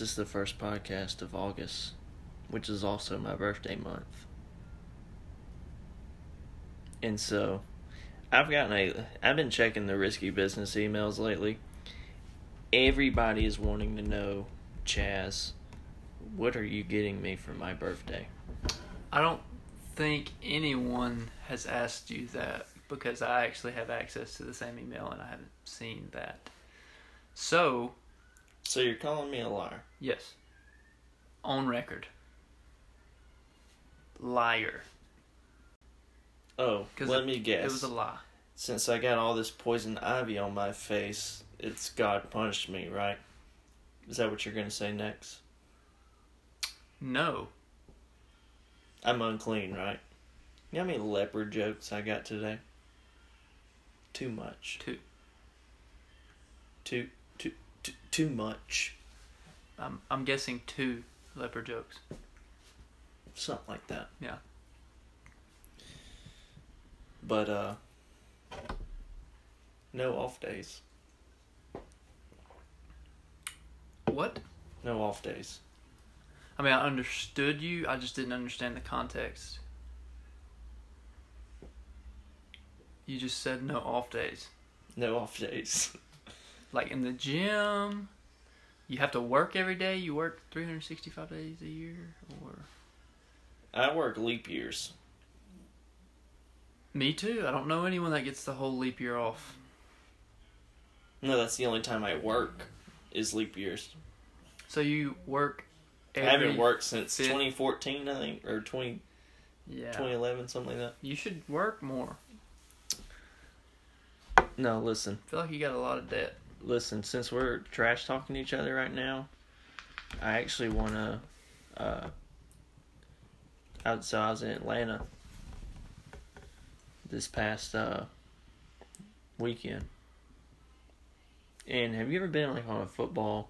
this is the first podcast of August, which is also my birthday month. And so, I've gotten a. I've been checking the risky business emails lately. Everybody is wanting to know, Chaz, what are you getting me for my birthday? I don't think anyone has asked you that because I actually have access to the same email and I haven't seen that. So, So you're calling me a liar? yes. On record. Liar. Oh, let it- me guess. It was a lie. Since I got all this poison ivy on my face, it's God punished me, right? Is that what you're gonna say next? No. I'm unclean, right? You know how many leopard jokes I got today? Too much. Two. Too too much. I'm I'm guessing two leper jokes. Something like that. Yeah. But uh no off days. What? No off days. I mean, I understood you. I just didn't understand the context. You just said no off days. No off days. Like in the gym, you have to work every day. You work 365 days a year, or I work leap years. me too. I don't know anyone that gets the whole leap year off. No, that's the only time I work is leap years. So you work. Every, I haven't worked since fifth- 2014, I think, or 20, Yeah. 2011, something like that. You should work more. No, listen, I feel like you got a lot of debt. Listen. Since we're trash talking each other right now, I actually want to. Uh, I, so I was in Atlanta this past uh, weekend, and have you ever been like on a football,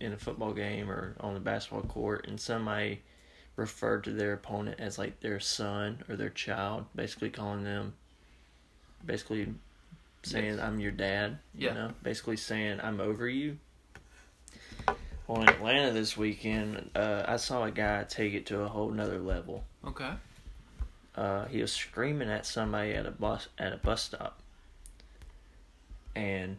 in a football game or on the basketball court, and somebody referred to their opponent as like their son or their child, basically calling them, basically saying Yes. I'm your dad. Yeah. You know, basically saying I'm over you. Well, in Atlanta this weekend, uh, I saw a guy take it to a whole nother level. Okay. Uh, he was screaming at somebody at a bus at a bus stop, and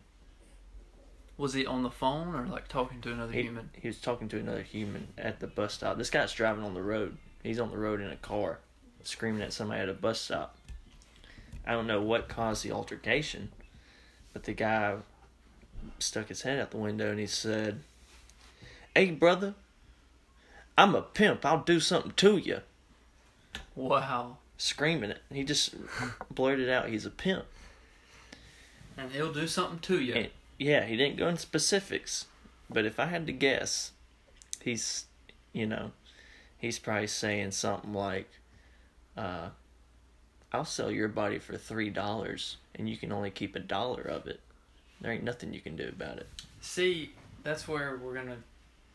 Was he on the phone or like talking to another he, human? he was talking to another human at the bus stop. This guy's driving on the road. He's on the road in a car, screaming at somebody at a bus stop. I don't know what caused the altercation, but the guy stuck his head out the window and he said, "Hey, brother, I'm a pimp. I'll do something to you." Wow. Screaming it. He just blurted out he's a pimp. And he'll do something to you. And- yeah, he didn't go into specifics, but if I had to guess, he's, you know, he's probably saying something like, uh, "I'll sell your body for three dollars, and you can only keep a dollar of it. There ain't nothing you can do about it." See, that's where we're gonna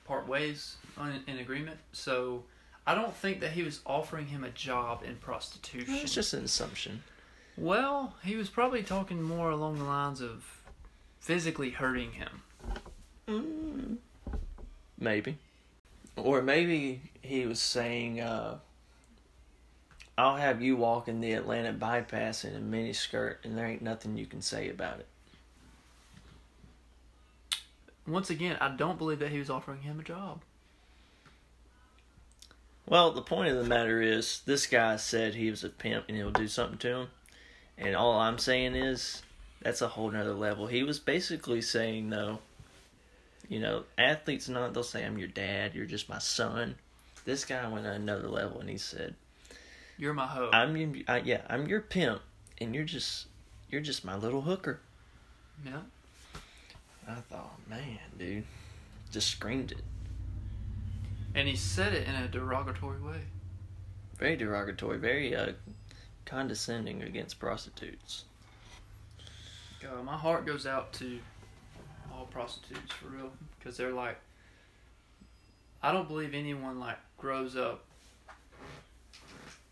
part ways on in agreement. So, I don't think that he was offering him a job in prostitution. It's just an assumption. Well, he was probably talking more along the lines of physically hurting him. Mm, maybe, or maybe he was saying, uh, "I'll have you walking the Atlanta bypass in a mini skirt, and there ain't nothing you can say about it." Once again, I don't believe that he was offering him a job. Well, the point of the matter is, this guy said he was a pimp and he'll do something to him. And all I'm saying is, that's a whole nother level. He was basically saying, no, you know, athletes not, they'll say, I'm your dad, you're just my son. This guy went on another level and he said, You're my hoe. I'm your, I, yeah, I'm your pimp and you're just, you're just my little hooker. yeah. I thought, man, dude, just screamed it. And he said it in a derogatory way. Very derogatory, very uh, condescending against prostitutes. God, my heart goes out to all prostitutes for real because they're like I don't believe anyone like grows up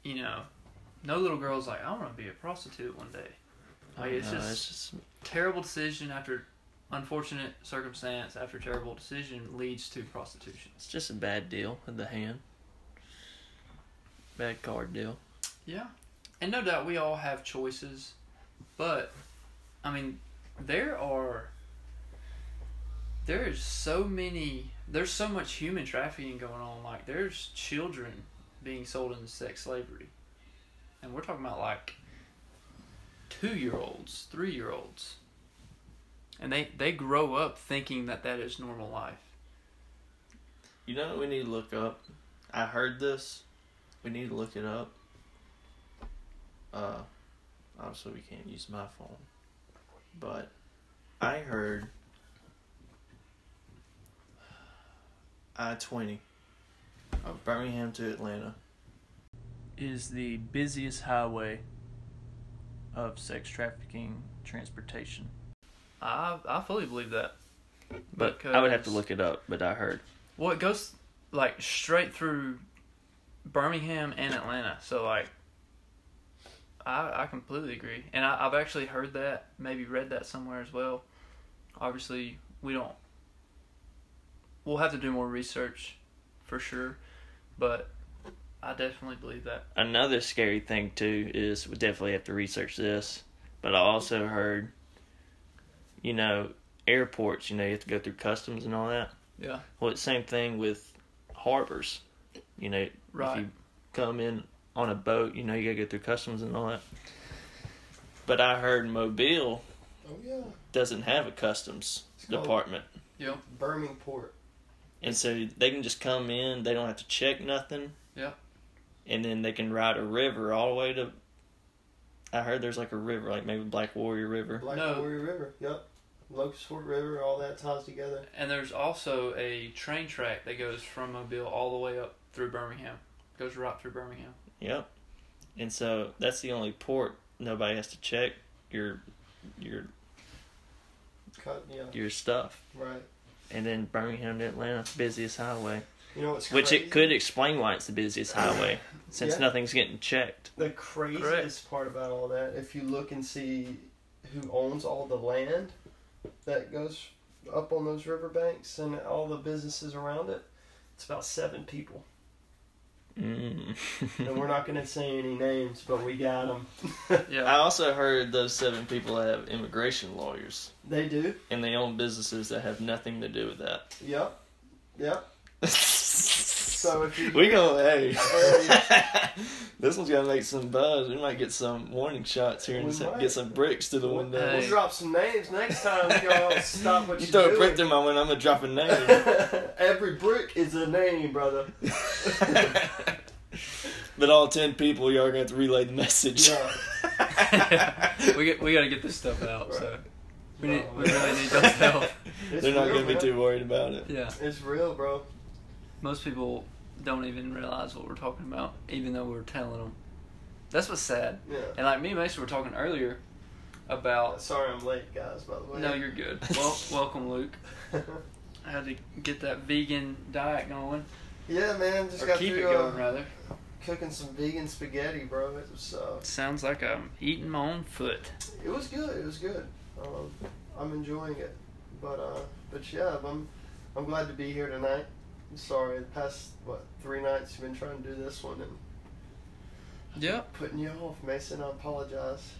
you know no little girl's like I want to be a prostitute one day like it's No, just it's just terrible decision after unfortunate circumstance after terrible decision leads to prostitution. It's just a bad deal with the hand. Bad card deal. Yeah. And no doubt we all have choices, but I mean, there are there's so many there's so much human trafficking going on like there's children being sold into sex slavery. And we're talking about like 2-year-olds, 3-year-olds. And they they grow up thinking that that is normal life. You know what we need to look up? I heard this. We need to look it up. Uh, obviously we can't use my phone, but I heard I twenty, of Birmingham to Atlanta. is the busiest highway of sex trafficking transportation. I I fully believe that. But I would have to look it up. But I heard. Well, it goes like straight through Birmingham and Atlanta. So like, I I completely agree, and I, I've actually heard that, maybe read that somewhere as well. Obviously, we don't. We'll have to do more research, for sure, but I definitely believe that. Another scary thing too is we definitely have to research this. But I also heard, you know, airports. You know, you have to go through customs and all that. Yeah. Well, it's same thing with harbors. You know, Right. if you come in on a boat, you know you gotta go through customs and all that. But I heard Mobile Oh yeah, doesn't have a customs It's called- Birmingham Birmingport. And so they can just come in. They don't have to check nothing. Yeah. And then they can ride a river all the way to. I heard there's like a river, like maybe Black Warrior River. Black No. Warrior River. Yep. Locust Fork River. All that ties together. And there's also a train track that goes from Mobile all the way up through Birmingham. Goes right through Birmingham. Yep. And so that's the only port nobody has to check your your Cut. Yeah. your stuff. Right. And then Birmingham to Atlanta, busiest highway. You know what's Which crazy? it could explain why it's the busiest highway, since Yeah. nothing's getting checked. The craziest part about all that, if you look and see who owns all the land that goes up on those riverbanks and all the businesses around it, it's about seven people. Mm. And we're not going to say any names, but we got them. yeah. I also heard those seven people have immigration lawyers, They do. and they own businesses that have nothing to do with that. Yep. Yep. so if you- we go, hey, Hey. this one's gonna make some buzz. We might get some warning shots here and We s- might. get some bricks to the window. Hey. we'll drop some names next time. Y'all stop what You you're throw a doing. brick through my window, I'm gonna drop a name. Every brick is a name, brother. but all ten people, y'all are gonna have to relay the message. Yeah. we get we got to get this stuff out. So we need Oh, we really need those help. They're not real, gonna be man. too worried about it. Yeah. It's real, bro. Most people don't even realize what we're talking about, even though we're telling them. That's what's sad. Yeah. And like me and Mason were talking earlier about. Sorry, I'm late, guys. By the way. No, you're good. Well, welcome, Luke. I had to get that vegan diet going, yeah, man. Just or got keep it through going uh, rather. cooking some vegan spaghetti, bro. It was uh, Sounds like I'm eating my own foot. it was good. It was good. Um, I'm enjoying it. But uh, but yeah, I'm I'm glad to be here tonight. I'm sorry, the past what three nights you've been trying to do this one and Yep, putting you off, Mason. I apologize.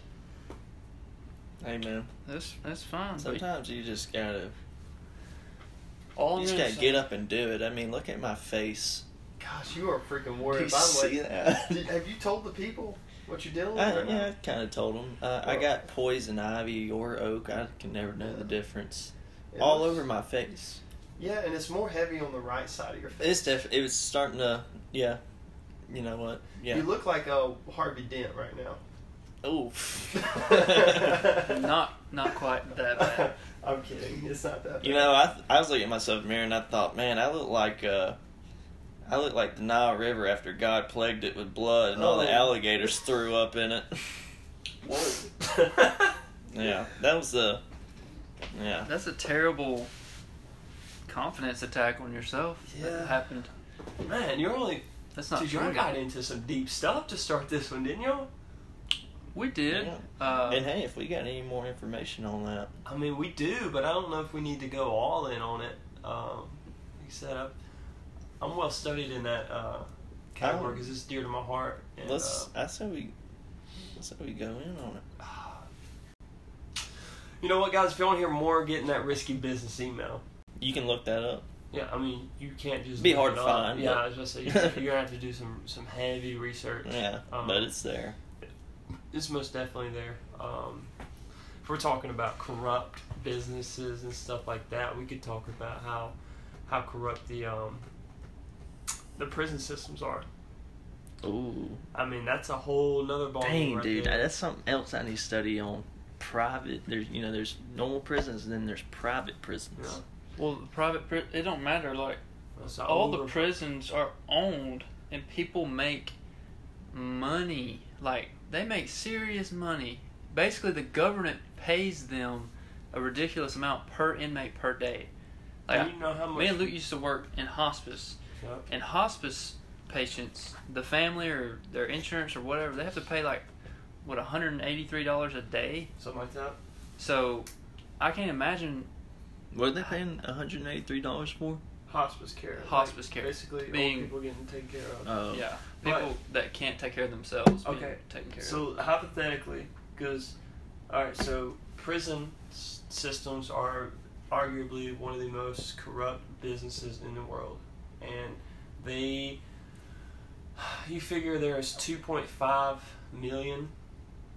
Hey man, that's that's fine. Sometimes you just gotta all you just gotta get up and do it. I mean, look at my face. Gosh, you are freaking Do worried. you By the see way, that? did, have you told the people what you're dealing with? I, right now? yeah, I kind of told them. Uh, I got poison ivy or oak. I can never know the difference. It All looks- over my face. Yeah, and it's more heavy on the right side of your face. It's def- It was starting to. Yeah. You know what? Yeah. You look like a Harvey Dent right now. Oof. Not not quite that bad. I'm kidding. It's not that. Bad. You know, I I was looking at myself in the mirror and I thought, man, I look like uh, I look like the Nile River after God plagued it with blood and all the Oh. alligators threw up in it. Whoa. Yeah, that was the. Yeah. That's a terrible confidence attack on yourself. Yeah. That happened. Man, you're only. That's not Dude, true. y'all got into some deep stuff to start this one, didn't y'all? We did. Yeah. Uh, and hey, if we got any more information on that, I mean, we do, but I don't know if we need to go all in on it. Um, like I said, I'm, I'm well studied in that uh, category because it's dear to my heart. And, let's. uh, I say we. I say we go in on it. you know what, guys? If you want to hear more, get in that risky business email. You can look that up. Yeah, I mean, you can't just Be hard to find, Yeah, I was just say you're, you're gonna have to do some some heavy research. Yeah, Um, but it's there. it's most definitely there. Um, if we're talking about corrupt businesses and stuff like that, we could talk about how how corrupt the um, the prison systems are. Ooh, I mean, that's a whole nother ball. dang, right dude, there. that's something else I need to study on. Private, there's you know, there's normal prisons and then there's private prisons. Yeah. Well, the private pri- it don't matter. Like all the prisons are owned, and people make money. Like they make serious money. Basically, the government pays them a ridiculous amount per inmate per day. Like Do you know how much? me and Luke used to work in hospice, Yep. and hospice patients, the family or their insurance or whatever, they have to pay like what one hundred and eighty three dollars a day. something like that. So I can't imagine What are they paying one hundred and eighty three dollars for? Hospice care. like, Hospice care. Basically, Being- old people getting taken care of. Oh, yeah But- people that can't take care of themselves being Okay, taken care of. So hypothetically, because all right, so prison s- systems are arguably one of the most corrupt businesses in the world, and they, you figure there's 2.5 million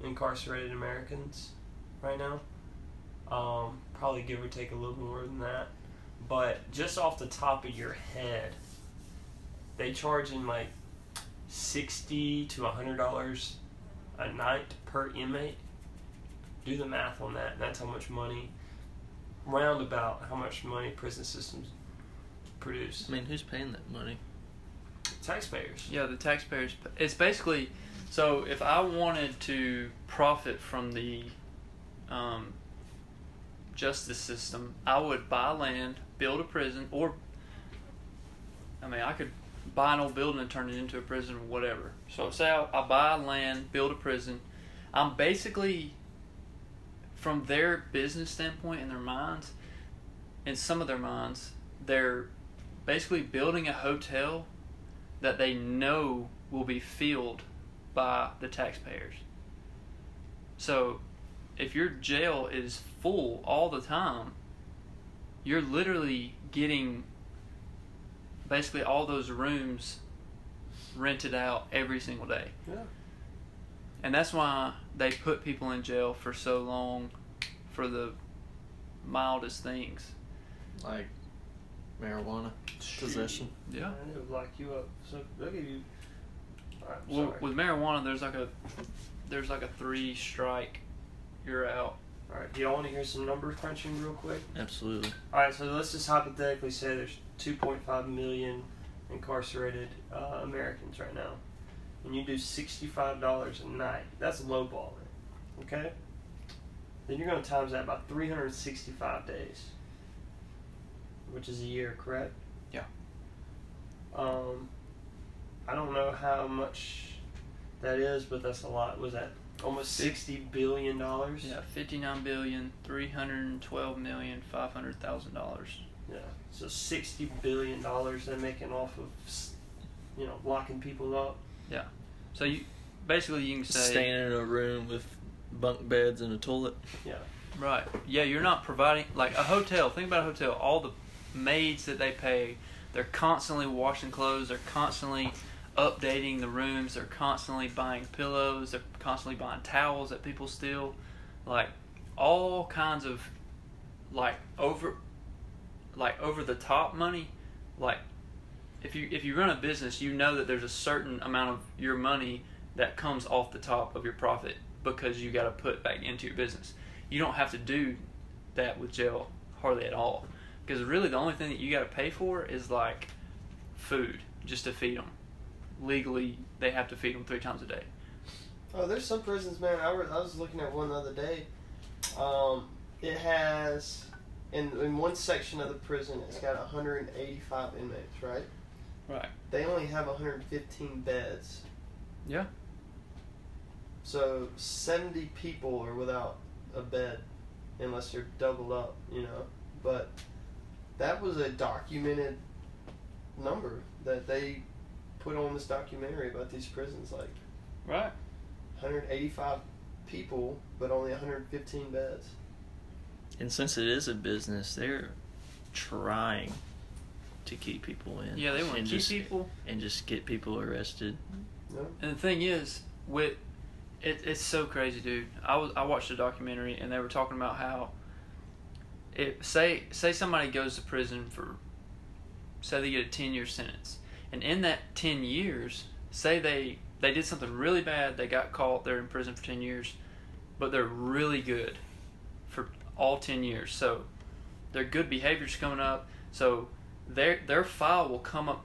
incarcerated Americans right now. Um, probably give or take a little more than that, but just off the top of your head, they charge in like sixty to hundred dollars a night per inmate. Do the math on that. That's how much money, roundabout, how much money prison systems produce. I mean, who's paying that money? Taxpayers. Yeah, the taxpayers. It's basically so if I wanted to profit from the um, justice system, I would buy land, build a prison, or I mean, I could buy an old building and turn it into a prison or whatever. So say I, I buy land, build a prison. I'm basically from their business standpoint in their minds, in some of their minds, they're basically building a hotel that they know will be filled by the taxpayers. So, if your jail is full all the time, you're literally getting basically all those rooms rented out every single day. Yeah. And that's why they put people in jail for so long for the mildest things. Like marijuana possession. Yeah. And it would lock you up. So they'll give you. Alright, Well, sorry. with marijuana, there's like a there's like a three strike, you're out. Alright, do y'all want to hear some number crunching real quick? Absolutely. Alright, so let's just hypothetically say there's 2.5 million incarcerated uh, Americans right now. And you do $65 a night. That's lowballing. Okay? Then you're going to times that by 365 days. Which is a year, correct? Yeah. Um, I don't know how much that is, but that's a lot. Was that almost $60 billion? Yeah, fifty nine billion three hundred twelve million five hundred thousand dollars. Yeah. So sixty billion dollars they're making off of, you know, locking people up. Yeah, so you basically you can say Staying in a room with bunk beds and a toilet. Yeah. right. Yeah, you're not providing like a hotel. Think about a hotel. All the maids that they pay, they're constantly washing clothes. They're constantly updating the rooms. They're constantly buying pillows. They're constantly buying towels that people steal. Like all kinds of like over like over the top money. Like if you if you run a business, you know that there's a certain amount of your money that comes off the top of your profit because you got to put back into your business. You don't have to do that with jail hardly at all because really the only thing that you got to pay for is like food just to feed them. Legally, they have to feed them three times a day. Oh, there's some prisons, man. I, was I was looking at one the other day. Um, it has in in one section of the prison, it's got 185 inmates, right? Right. They only have 115 beds. Yeah. So seventy people are without a bed, unless they're doubled up, you know. But that was a documented number that they put on this documentary about these prisons, like Right. 185 people, but only 115 beds. And since it is a business, they're trying to keep people in. Yeah, they want to and keep just, people. and just get people arrested. No? And the thing is, with it, it's so crazy, dude. I was I watched a documentary and they were talking about how it say say somebody goes to prison for say they get a ten year sentence, and in that ten years, say they they did something really bad, they got caught, they're in prison for ten years, but they're really good for all ten years. So their good behavior's coming up. So their their file will come up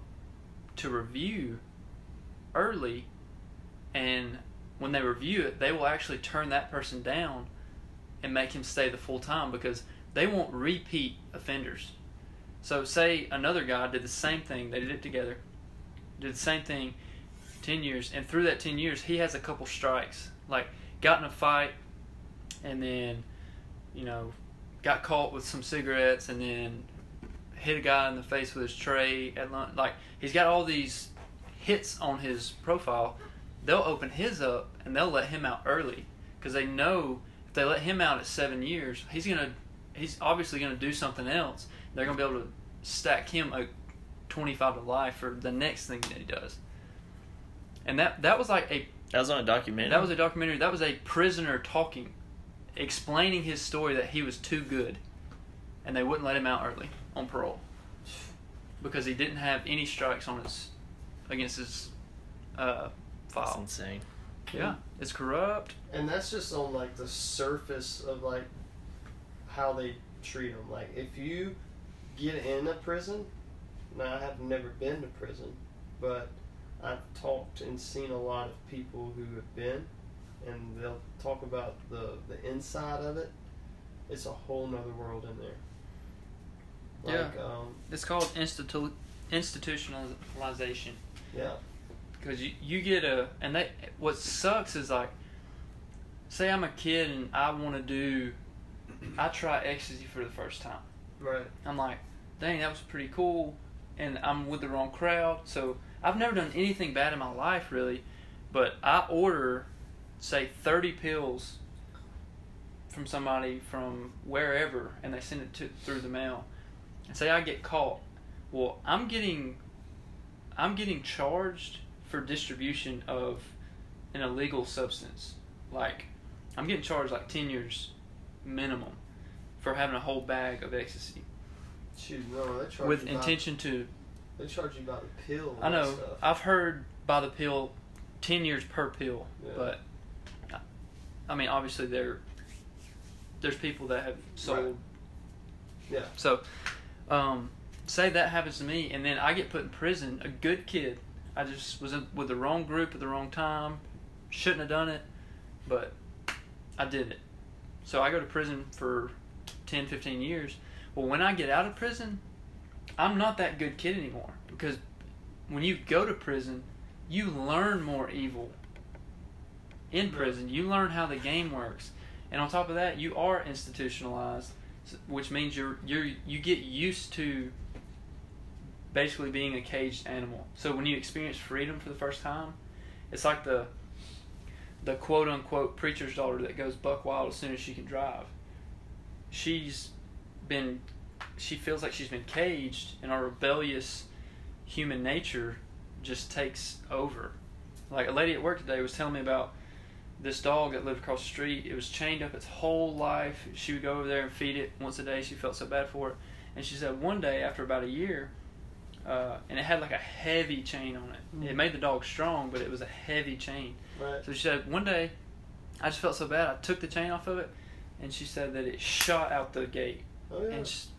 to review early and when they review it they will actually turn that person down and make him stay the full time because they won't repeat offenders so say another guy did the same thing they did it together did the same thing 10 years and through that 10 years he has a couple strikes. Like got in a fight and then you know got caught with some cigarettes and then hit a guy in the face with his tray at lunch. Like he's got all these hits on his profile, they'll open his up and they'll let him out early because they know if they let him out at seven years, he's gonna he's obviously gonna do something else. They're gonna be able to stack him a twenty five to life for the next thing that he does. And that that was like a That was on a documentary. that was a documentary. That was a prisoner talking, explaining his story that he was too good, and they wouldn't let him out early on parole because he didn't have any strikes on his against his uh, That's file. insane. Yeah, it's corrupt. And that's just on like the surface of like how they treat them. Like if you get in a prison, now I have never been to prison, but I've talked and seen a lot of people who have been, and they'll talk about the the inside of it. It's a whole nother world in there. Like, um, It's called institu- institutionalization yeah, because you, you get a and they what sucks is like say I'm a kid and I want to do I try ecstasy for the first time. right. I'm like, dang, that was pretty cool, and I'm with the wrong crowd. So I've never done anything bad in my life really, but I order, say, 30 pills from somebody from wherever, and they send it to through the mail, and say I get caught. Well, I'm getting, I'm getting charged for distribution of an illegal substance. Like, I'm getting charged like 10 years minimum for having a whole bag of ecstasy Shoot, no, they charge with you by- intention to. they charge you by the pill. I know. I've heard by the pill, ten years per pill, Yeah. but I- I mean, obviously there. There's people that have sold. Right. Yeah. So, um, say that happens to me, and then I get put in prison. A good kid. I just was in, with the wrong group at the wrong time. Shouldn't have done it, but I did it. So I go to prison for 10, 15 years. Well, when I get out of prison, I'm not that good kid anymore because when you go to prison, you learn more evil. In prison, you learn how the game works, and on top of that, you are institutionalized, which means you're you're you get used to basically being a caged animal. So when you experience freedom for the first time, it's like the the quote unquote preacher's daughter that goes buck wild as soon as she can drive. She's been she feels like she's been caged and our rebellious human nature just takes over. Like a lady at work today was telling me about this dog that lived across the street. It was chained up its whole life. She would go over there and feed it once a day. She felt so bad for it. And she said one day after about a year, uh, and it had like a heavy chain on it. It Mm. made the dog strong, but it was a heavy chain. Right. So she said one day, I just felt so bad. I took the chain off of it, and she said that it shot out the gate, Oh yeah. and just,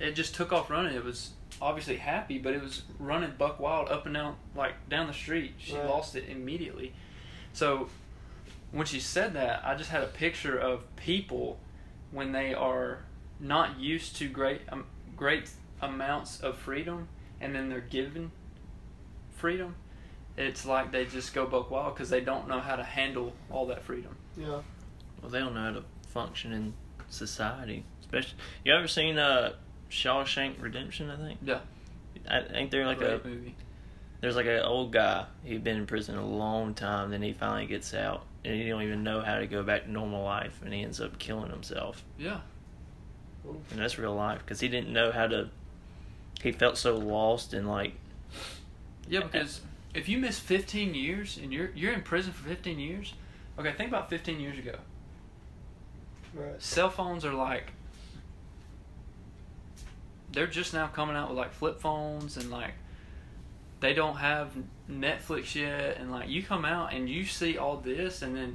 it just took off running. It was obviously happy, but it was running buck wild up and down like down the street. She Right. lost it immediately. So when she said that, I just had a picture of people when they are not used to great um, great amounts of freedom, and then they're given freedom, it's like they just go buck wild because they don't know how to handle all that freedom. Yeah. Well, they don't know how to function in society. Especially, you ever seen uh, Shawshank Redemption? I think. Yeah. I, ain't there like Great a movie. there's like an old guy. He'd been in prison a long time. Then he finally gets out, and he don't even know how to go back to normal life, and he ends up killing himself. Yeah. And that's real life because he didn't know how to. He felt so lost and like Yeah, because if you miss 15 years and you're you're in prison for 15 years, okay, think about 15 years ago. Right. Cell phones are like they're just now coming out with like flip phones and like they don't have Netflix yet and like you come out and you see all this and then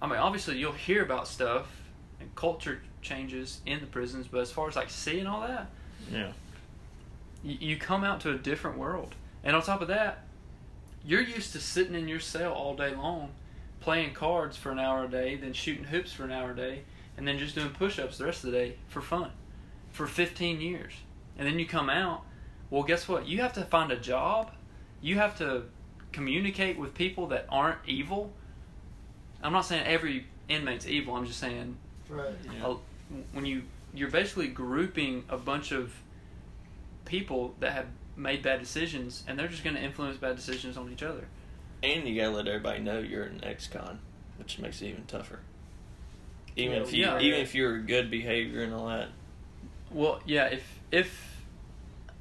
I mean obviously you'll hear about stuff and culture changes in the prisons but as far as like seeing all that yeah. you, you come out to a different world. And on top of that, you're used to sitting in your cell all day long, playing cards for an hour a day, then shooting hoops for an hour a day, and then just doing push ups the rest of the day for fun for 15 years. And then you come out, well, guess what? You have to find a job, you have to communicate with people that aren't evil. I'm not saying every inmate's evil, I'm just saying Right. Yeah. a- when you you're basically grouping a bunch of people that have made bad decisions and they're just going to influence bad decisions on each other And you gotta let everybody know you're an ex-con, which makes it even tougher. Even Yeah, if you, yeah. even if you're good behavior and all that. Well yeah if if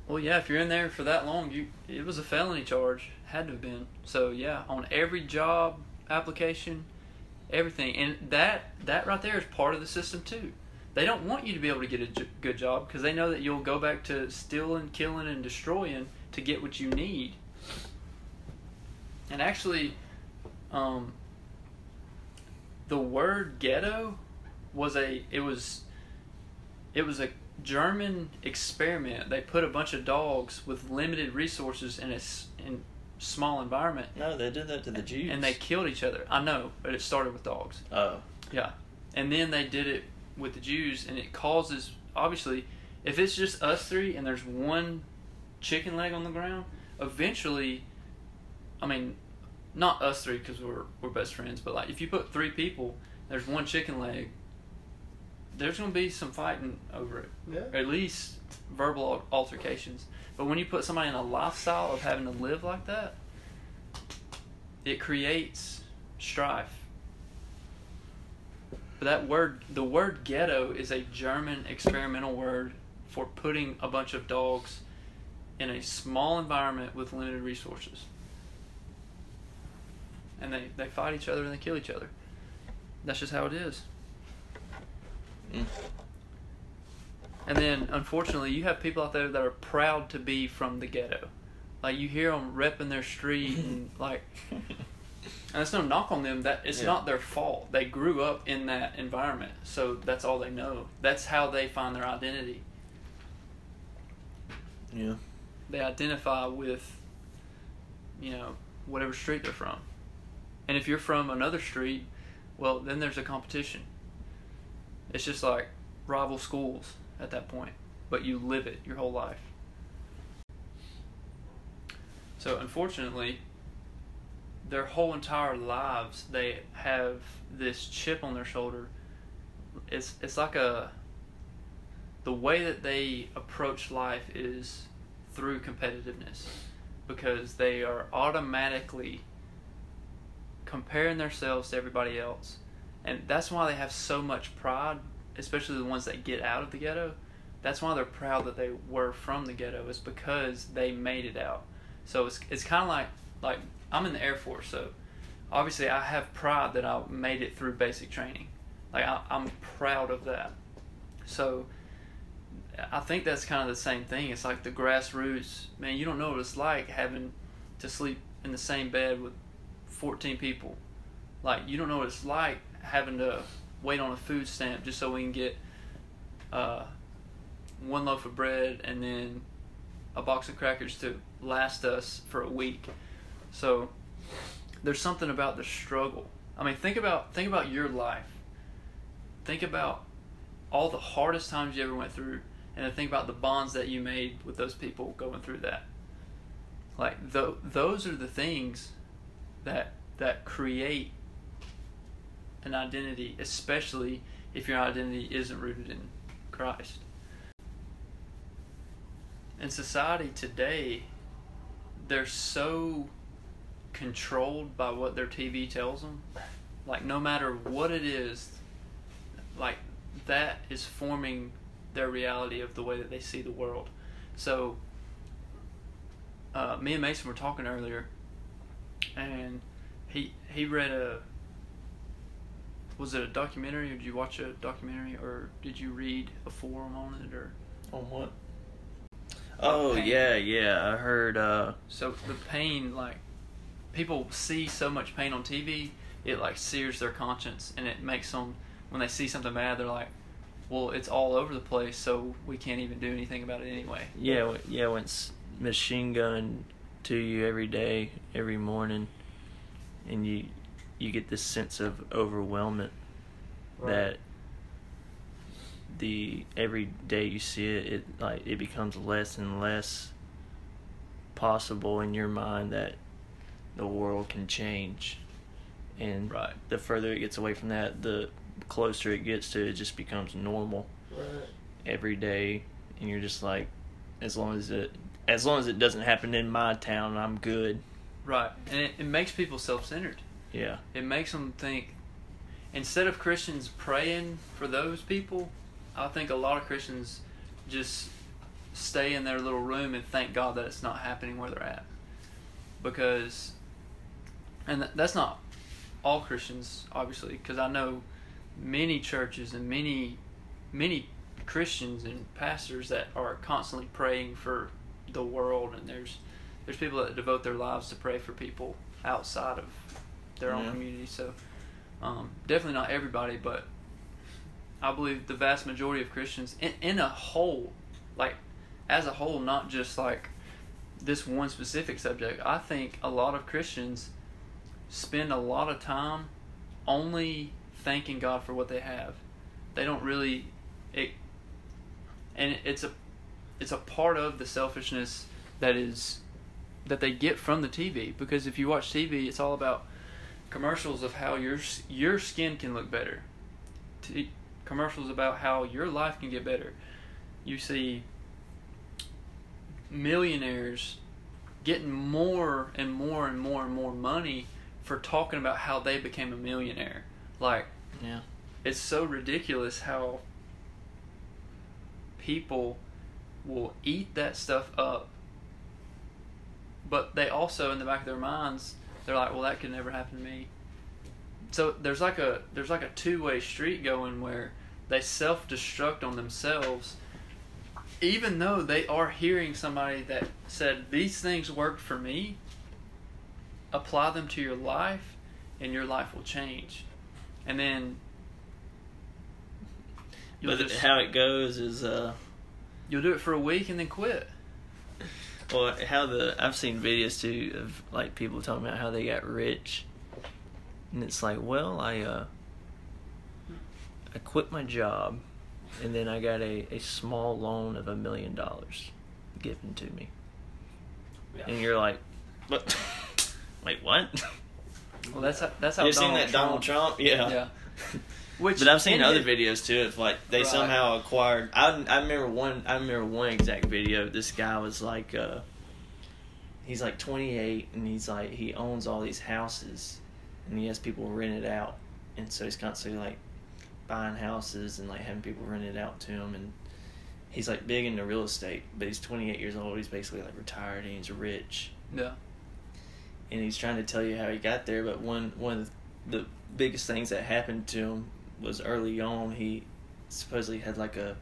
well yeah if you're in there for that long you it was a felony charge had to have been. So yeah on every job application everything. And that that right there is part of the system too. They don't want you to be able to get a j- good job because they know that you'll go back to stealing killing and destroying to get what you need. And actually um, the word ghetto was a it was it was a German experiment. They put a bunch of dogs with limited resources in a in small environment, No, they did that to the Jews. and they killed each other. I know, but it started with dogs. Oh. Yeah, and then they did it with the Jews, and it causes obviously if it's just us three and there's one chicken leg on the ground, eventually, I mean, not us three because we're we're best friends, but like if you put three people, there's one chicken leg. There's gonna be some fighting over it, Yeah. at least verbal altercations. But when you put somebody in a lifestyle of having to live like that, it creates strife. But that word, the word ghetto, is a German experimental word for putting a bunch of dogs in a small environment with limited resources. And they, they fight each other and they kill each other. That's just how it is. Mm. And then, unfortunately, you have people out there that are proud to be from the ghetto. Like you hear them repping their street and like, and it's no knock on them. That it's Yeah. not their fault. They grew up in that environment, so that's all they know. That's how they find their identity. yeah. They identify with, you know, whatever street they're from. And if you're from another street, well, then there's a competition. It's just like rival schools at that point, but you live it your whole life. So, unfortunately, their whole entire lives, they have this chip on their shoulder. It's it's like a the way that they approach life is through competitiveness because they are automatically comparing themselves to everybody else. And that's why they have so much pride, especially the ones that get out of the ghetto. That's why they're proud that they were from the ghetto is because they made it out. So it's it's kind of like like I'm in the Air Force, so obviously I have pride that I made it through basic training. Like I, I'm proud of that. So I think that's kind of the same thing. It's like the grassroots. Man, you don't know what it's like having to sleep in the same bed with 14 people. Like you don't know what it's like having to wait on a food stamp just so we can get uh, one loaf of bread and then a box of crackers to last us for a week. So there's something about the struggle. I mean, think about think about your life. Think about all the hardest times you ever went through, and then think about the bonds that you made with those people going through that. Like th- those are the things that that create an identity, especially if your identity isn't rooted in Christ. In society today, they're so controlled by what their TV tells them. Like no matter what it is, like that is forming their reality of the way that they see the world. So, uh, me and Mason were talking earlier, and he he read a was it a documentary or did you watch a documentary or did you read a forum on it or On what? Oh Pain. yeah, yeah. I heard. uh so the pain like people see so much pain on TV it like sears their conscience and it makes them when they see something bad they're like well it's all over the place so we can't even do anything about it anyway Yeah, yeah. When it's machine gun to you every day, every morning, and you you get this sense of overwhelmment Right. that the every day you see it, it like it becomes less and less possible in your mind that the world can change, and right the further it gets away from that, the closer it gets to it just becomes normal Right. every day, and you're just like, as long as it as long as it doesn't happen in my town, I'm good. right and it, it makes people self-centered Yeah, it makes them think instead of christians praying for those people i think a lot of christians just stay in their little room and thank god that it's not happening where they're at. Because and that's not all christians obviously because i know many churches and many many christians and pastors that are constantly praying for the world and there's there's people that devote their lives to pray for people outside of their own Yeah. community. So um, definitely not everybody, but I believe the vast majority of Christians, in, in a whole, like as a whole, not just like this one specific subject. I think a lot of Christians spend a lot of time only thanking God for what they have. They don't really, it, and it's a, it's a part of the selfishness that is that they get from the TV because if you watch TV, it's all about commercials of how your your skin can look better. T- commercials about how your life can get better. You see millionaires getting more and more and more and more money for talking about how they became a millionaire. Like yeah, it's so ridiculous how people will eat that stuff up but they also in the back of their minds they're like well that could never happen to me. So there's like a there's like a two-way street going where they self-destruct on themselves even though they are hearing somebody that said these things worked for me. Apply them to your life and your life will change. And then but just how it goes is uh, you'll do it for a week and then quit well, how the I've seen videos too of like people talking about how they got rich, and it's like, well, I uh, I quit my job, and then I got a a small loan of a million dollars given to me, and you're like, what? Wait, what? well that's how, that's how you seen Donald that Donald Trump? Yeah. yeah which But I've seen other it- videos too. Of like they Right. somehow acquired. I I remember one. I remember one exact video. This guy was like, uh, he's like 28, and he's like he owns all these houses, and he has people rent it out, and so he's constantly like buying houses and like having people rent it out to him, and he's like big into real estate. But he's 28 years old. He's basically like retired, and he's rich yeah and he's trying to tell you how he got there. But one one of the biggest things that happened to him was early on. He supposedly had like a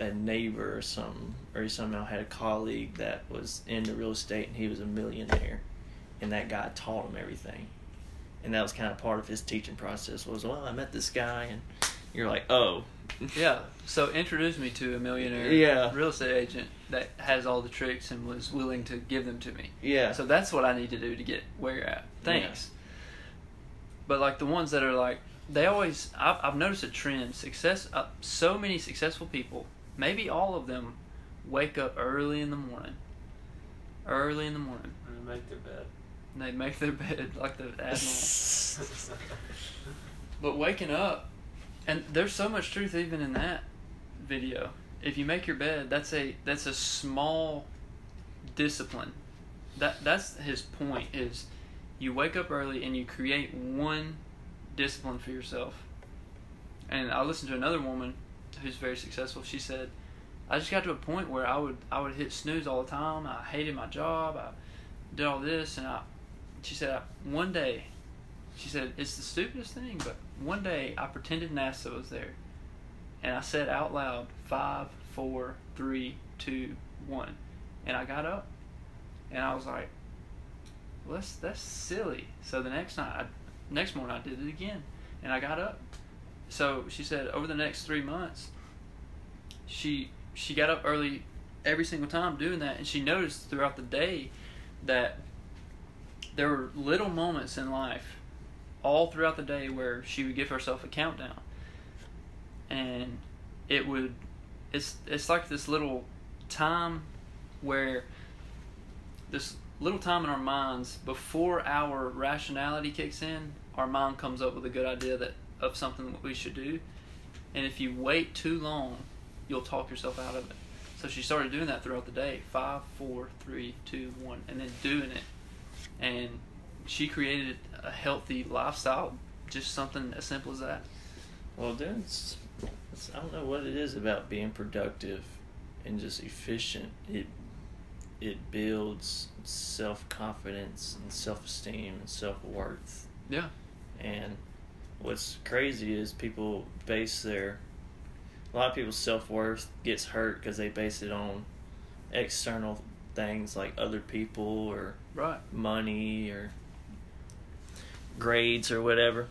a neighbor or something, or he somehow had a colleague that was into real estate, and he was a millionaire, and that guy taught him everything. And that was kind of part of his teaching process. Was well, I met this guy, and you're like, oh, yeah so introduce me to a millionaire Yeah. real estate agent that has all the tricks and was willing to give them to me yeah, So that's what I need to do to get where you're at. Thanks. But like the ones that are like, they always, I've, I've noticed a trend. Success, uh, so many successful people, maybe all of them, wake up early in the morning early in the morning. And they make their bed. And they make their bed like the admiral. But waking up, and there's so much truth even in that video. If you make your bed, that's a that's a small discipline. That that's his point is you wake up early and you create one discipline for yourself. And I listened to another woman who's very successful. She said, "I just got to a point where I would I would hit snooze all the time. I hated my job. I did all this, and I." She said, "One day she said, It's the stupidest thing, but one day I pretended NASA was there. And I said out loud, five, four, three, two, one. And I got up. And I was like, well, that's, that's silly. So the next night, I, next morning, I did it again. And I got up. So she said, over the next three months, she she got up early every single time doing that. And she noticed throughout the day that there were little moments in life all throughout the day where she would give herself a countdown and it would it's it's like this little time where this little time in our minds before our rationality kicks in our mind comes up with a good idea that of something that we should do and if you wait too long you'll talk yourself out of it so she started doing that throughout the day five four three two one and then doing it and she created a healthy lifestyle. Just something as simple as that. Well, then it's, it's, I don't know what it is about being productive and just efficient. It it builds self confidence and self esteem and self worth. Yeah. And what's crazy is people base their a lot of people's self worth gets hurt because they base it on external things like other people or right. money or grades or whatever.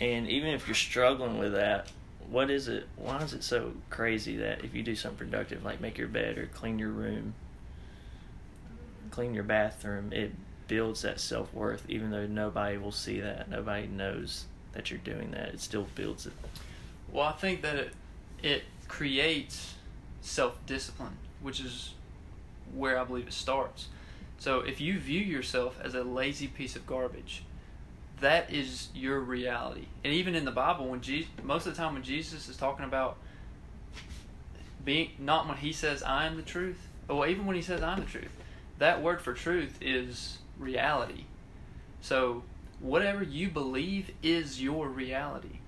And even if you're struggling with that, what is it? Why is it so crazy that if you do something productive, like make your bed or clean your room, clean your bathroom, it builds that self worth, even though nobody will see that, nobody knows that you're doing that. It still builds it. Well, I think that it it creates self discipline, which is where I believe it starts. So if you view yourself as a lazy piece of garbage, that is your reality. And even in the Bible, when Jesus, most of the time when Jesus is talking about being not when he says I am the truth, or even when he says I'm the truth, that word for truth is reality. So whatever you believe is your reality,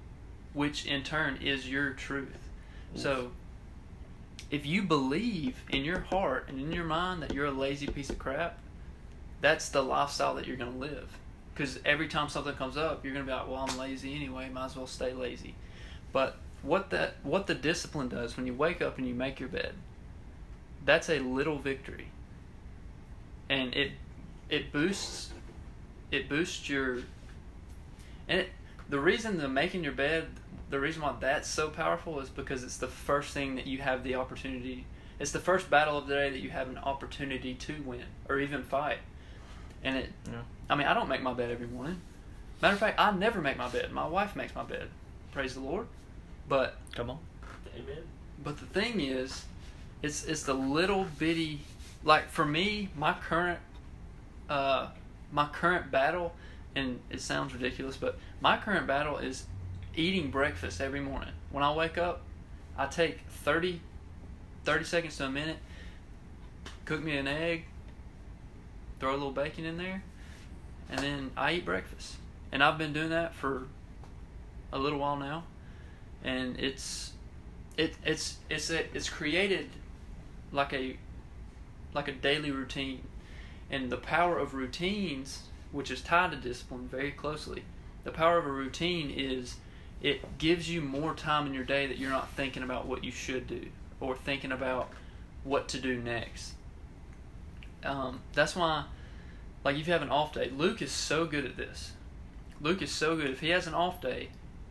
which in turn is your truth. So if you believe in your heart and in your mind that you're a lazy piece of crap, that's the lifestyle that you're going to live. Because every time something comes up, you're going to be like, "Well, I'm lazy anyway. Might as well stay lazy." But what that what the discipline does when you wake up and you make your bed, that's a little victory. And it it boosts it boosts your and it, the reason the making your bed the reason why that's so powerful is because it's the first thing that you have the opportunity it's the first battle of the day that you have an opportunity to win or even fight and it Yeah. i mean i don't make my bed every morning matter of fact i never make my bed my wife makes my bed praise the lord but Come on. Amen. but the thing is it's it's the little bitty like for me my current uh my current battle and it sounds ridiculous but my current battle is eating breakfast every morning. When i wake up i take 30 30 seconds to a minute cook me an egg throw a little bacon in there and then i eat breakfast. And i've been doing that for a little while now and it's it it's it's it's created like a like a daily routine. And the power of routines which is tied to discipline very closely the power of a routine is it gives you more time in your day that you're not thinking about what you should do or thinking about what to do next. Um, that's why like if you have an off day luke is so good at this. Luke is so good. If he has an off day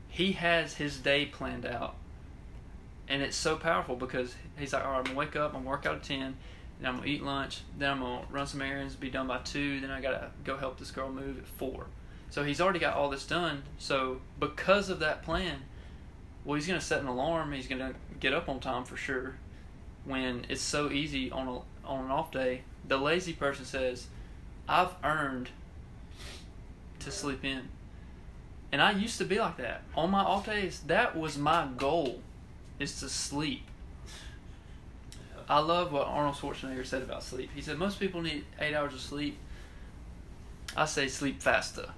he has his day planned out. And it's so powerful because he's like, all right, I'm gonna wake up, I'm gonna work out at ten, and I'm gonna eat lunch, then I'm gonna run some errands, be done by two, then I gotta go help this girl move at four. So he's already got all this done. So because of that plan, well, he's gonna set an alarm. He's gonna get up on time for sure. When it's so easy on a on an off day The lazy person says, "I've earned to sleep in," and I used to be like that on my off days. That was my goal, is to sleep. I love what Arnold Schwarzenegger said about sleep. He said most people need eight hours of sleep. I say sleep faster.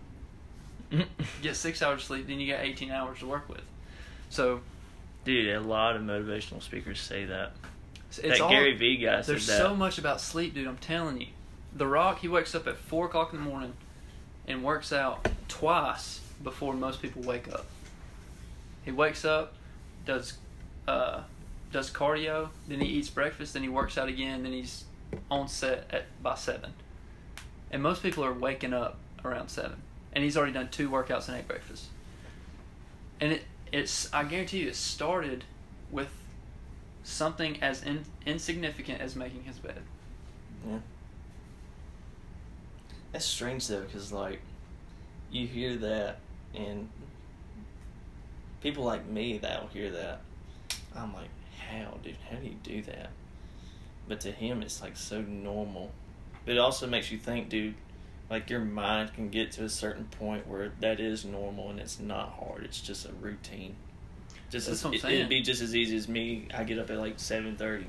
Get six hours of sleep, then you got 18 hours to work with. So Dude, a lot of motivational speakers say that. it's that all, Gary Vee guy said There's so much about sleep, dude. I'm telling you. The Rock, he wakes up at four o'clock in the morning and works out twice before most people wake up. He wakes up, does uh, does cardio, then he eats breakfast, then he works out again, then he's on set at by seven. And most people are waking up around seven, and he's already done two workouts and ate breakfast. And it it's I guarantee you it started with something as in, insignificant as making his bed. Yeah. That's strange though, because like, you hear that, and people like me that'll hear that. I'm like, how, dude? How do you do that? But to him, it's like so normal. But it also makes you think, dude. Like your mind can get to a certain point where that is normal and it's not hard. It's just a routine. Just That's as, it, it'd be just as easy as me. I get up at like seven thirty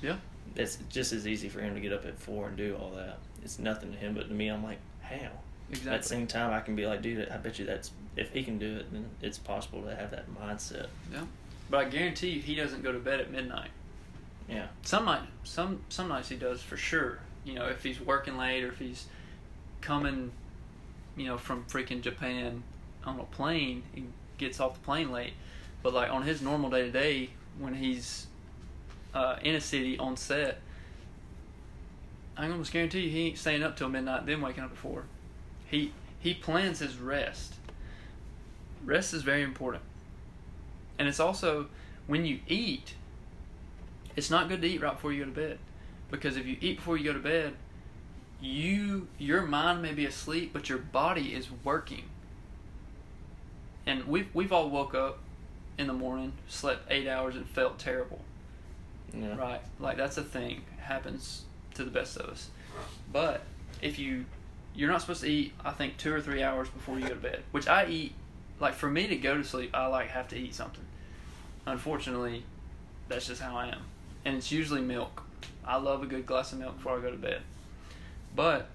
Yeah. it's just as easy for him to get up at four and do all that. It's nothing to him, but to me, I'm like, how? Exactly. At the same time, I can be like, dude, I bet you that's if he can do it, then it's possible to have that mindset. Yeah. But I guarantee you he doesn't go to bed at midnight. Yeah, Some night some some nights he does for sure. You know, if he's working late or if he's coming, you know, from freaking Japan on a plane, he gets off the plane late. But like on his normal day to day, when he's uh, in a city on set, I can almost guarantee you he ain't staying up till midnight, then waking up at four. He he plans his rest. Rest is very important, and it's also when you eat. It's not good to eat right before you go to bed, because if you eat before you go to bed, you your mind may be asleep, but your body is working. And we've we've all woke up in the morning, slept eight hours, and felt terrible. yeah, Right. Like that's a thing. It happens to the best of us. But if you you're not supposed to eat I think 2 or 3 hours before you go to bed, which I eat like for me to go to sleep, I like have to eat something. Unfortunately, that's just how I am. And it's usually milk. I love a good glass of milk before I go to bed. But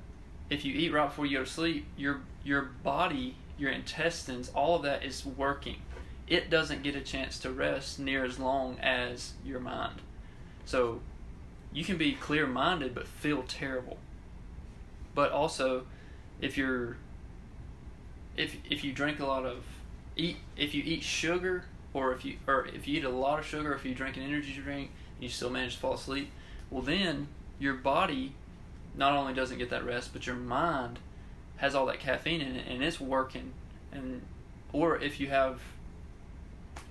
if you eat right before you go to sleep, your your body, your intestines, all of that is working. It doesn't get a chance to rest near as long as your mind. So you can be clear minded but feel terrible. But also if you're if if you drink a lot of eat if you eat sugar or if you or if you eat a lot of sugar if you drink an energy drink and you still manage to fall asleep, well then your body not only doesn't get that rest, but your mind has all that caffeine in it and it's working. And or if you have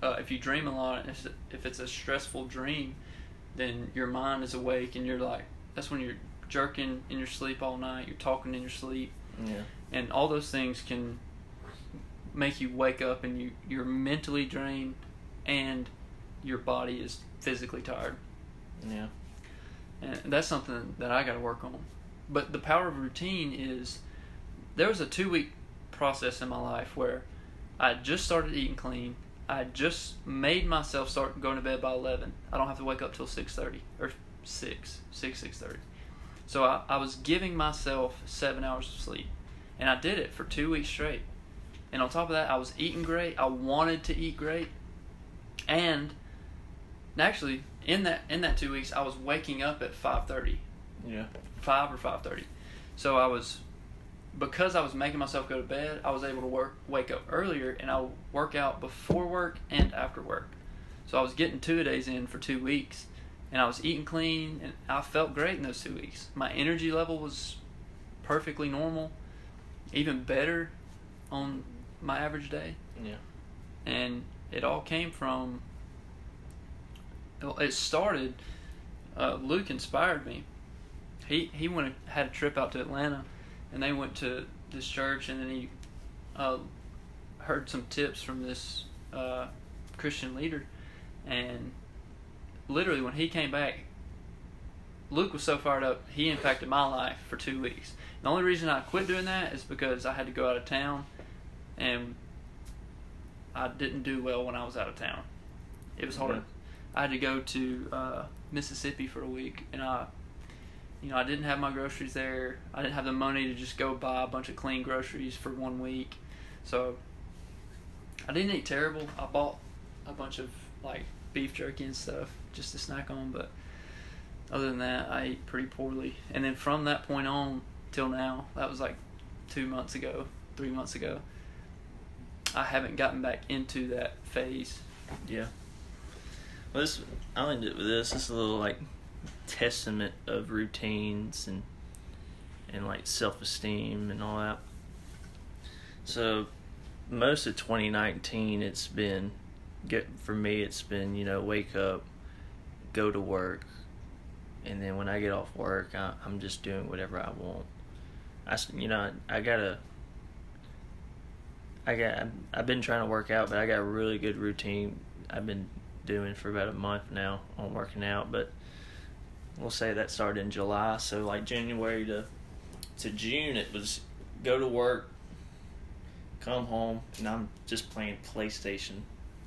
uh, if you dream a lot if it's- if it's a stressful dream then your mind is awake and you're like that's when you're jerking in your sleep all night you're talking in your sleep. Yeah, and all those things can make you wake up and you you're mentally drained and your body is physically tired yeah, and that's something that I got to work on. But the power of routine is there was a two week process in my life where I just started eating clean. I just made myself start going to bed by eleven. I don't have to wake up till six thirty or six six six thirty. So I, I was giving myself seven hours of sleep, and I did it for two weeks straight. And on top of that, I was eating great. I wanted to eat great, and actually in that in that two weeks, I was waking up at five thirty, yeah, five or five thirty. So I was because I was making myself go to bed. I was able to work wake up earlier, and I work out before work and after work. So I was getting two a days in for two weeks, and I was eating clean, and I felt great in those two weeks. My energy level was perfectly normal, even better on my average day. Yeah, and it all came from well, it started uh, luke inspired me. He he went had a trip out to atlanta and they went to this church and then he uh, heard some tips from this uh, christian leader. And literally when he came back Luke was so fired up, he impacted my life for two weeks. The only reason I quit doing that is because I had to go out of town, and I didn't do well when I was out of town. It was hard. Yeah. I had to go to uh, Mississippi for a week, and I, you know, I didn't have my groceries there. I didn't have the money to just go buy a bunch of clean groceries for one week, so I didn't eat terrible. I bought a bunch of like beef jerky and stuff just to snack on, but other than that, I ate pretty poorly. And then from that point on till now, that was like two months ago, three months ago. I haven't gotten back into that phase. Yeah. Well, this I'll end it with this. This is a little like testament of routines and and like self esteem and all that. So most of 2019, it's been get for me. It's been you know wake up, go to work, and then when I get off work, I, I'm just doing whatever I want. I you know I, I gotta. I got. I've been trying to work out, but I got a really good routine. I've been doing for about a month now on working out, but we'll say that started in July. So like January to to June, it was go to work, come home, and I'm just playing PlayStation,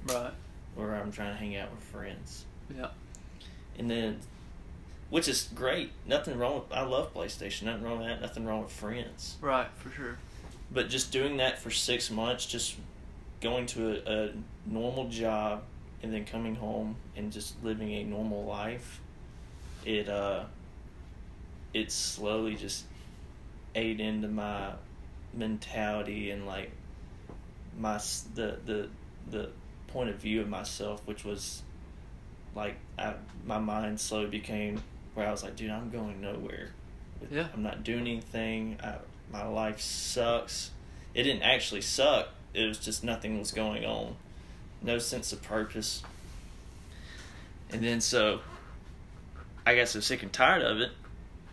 Right. or I'm trying to hang out with friends, Yeah. and then. Which is great. Nothing wrong with. I love PlayStation. Nothing wrong with that. Nothing wrong with friends. Right. For sure. But just doing that for six months, just going to a, a normal job and then coming home and just living a normal life, it uh, it slowly just ate into my mentality and like my the the the point of view of myself, which was like I, my mind slowly became where I was like, dude, I'm going nowhere. Yeah. I'm not doing anything. I, my life sucks. It didn't actually suck. It was just nothing was going on. No sense of purpose. And then so I got so sick and tired of it.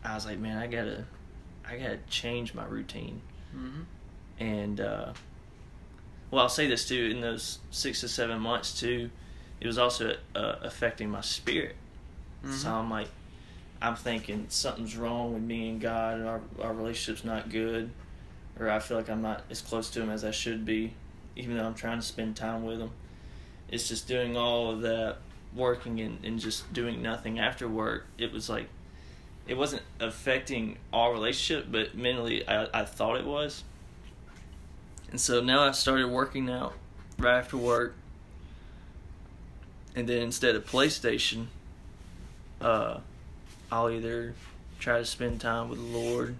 I was like, man, I gotta, I gotta change my routine. Mm-hmm. And uh, well, I'll say this too: in those six to seven months too, it was also uh, affecting my spirit. So I'm like, I'm thinking something's wrong with me and God, and our our relationship's not good, or I feel like I'm not as close to Him as I should be, even though I'm trying to spend time with Him. It's just doing all of that, working and, and just doing nothing after work. It was like, it wasn't affecting our relationship, but mentally I, I thought it was. And so now I started working out right after work. And then instead of PlayStation, uh, I'll either try to spend time with the Lord,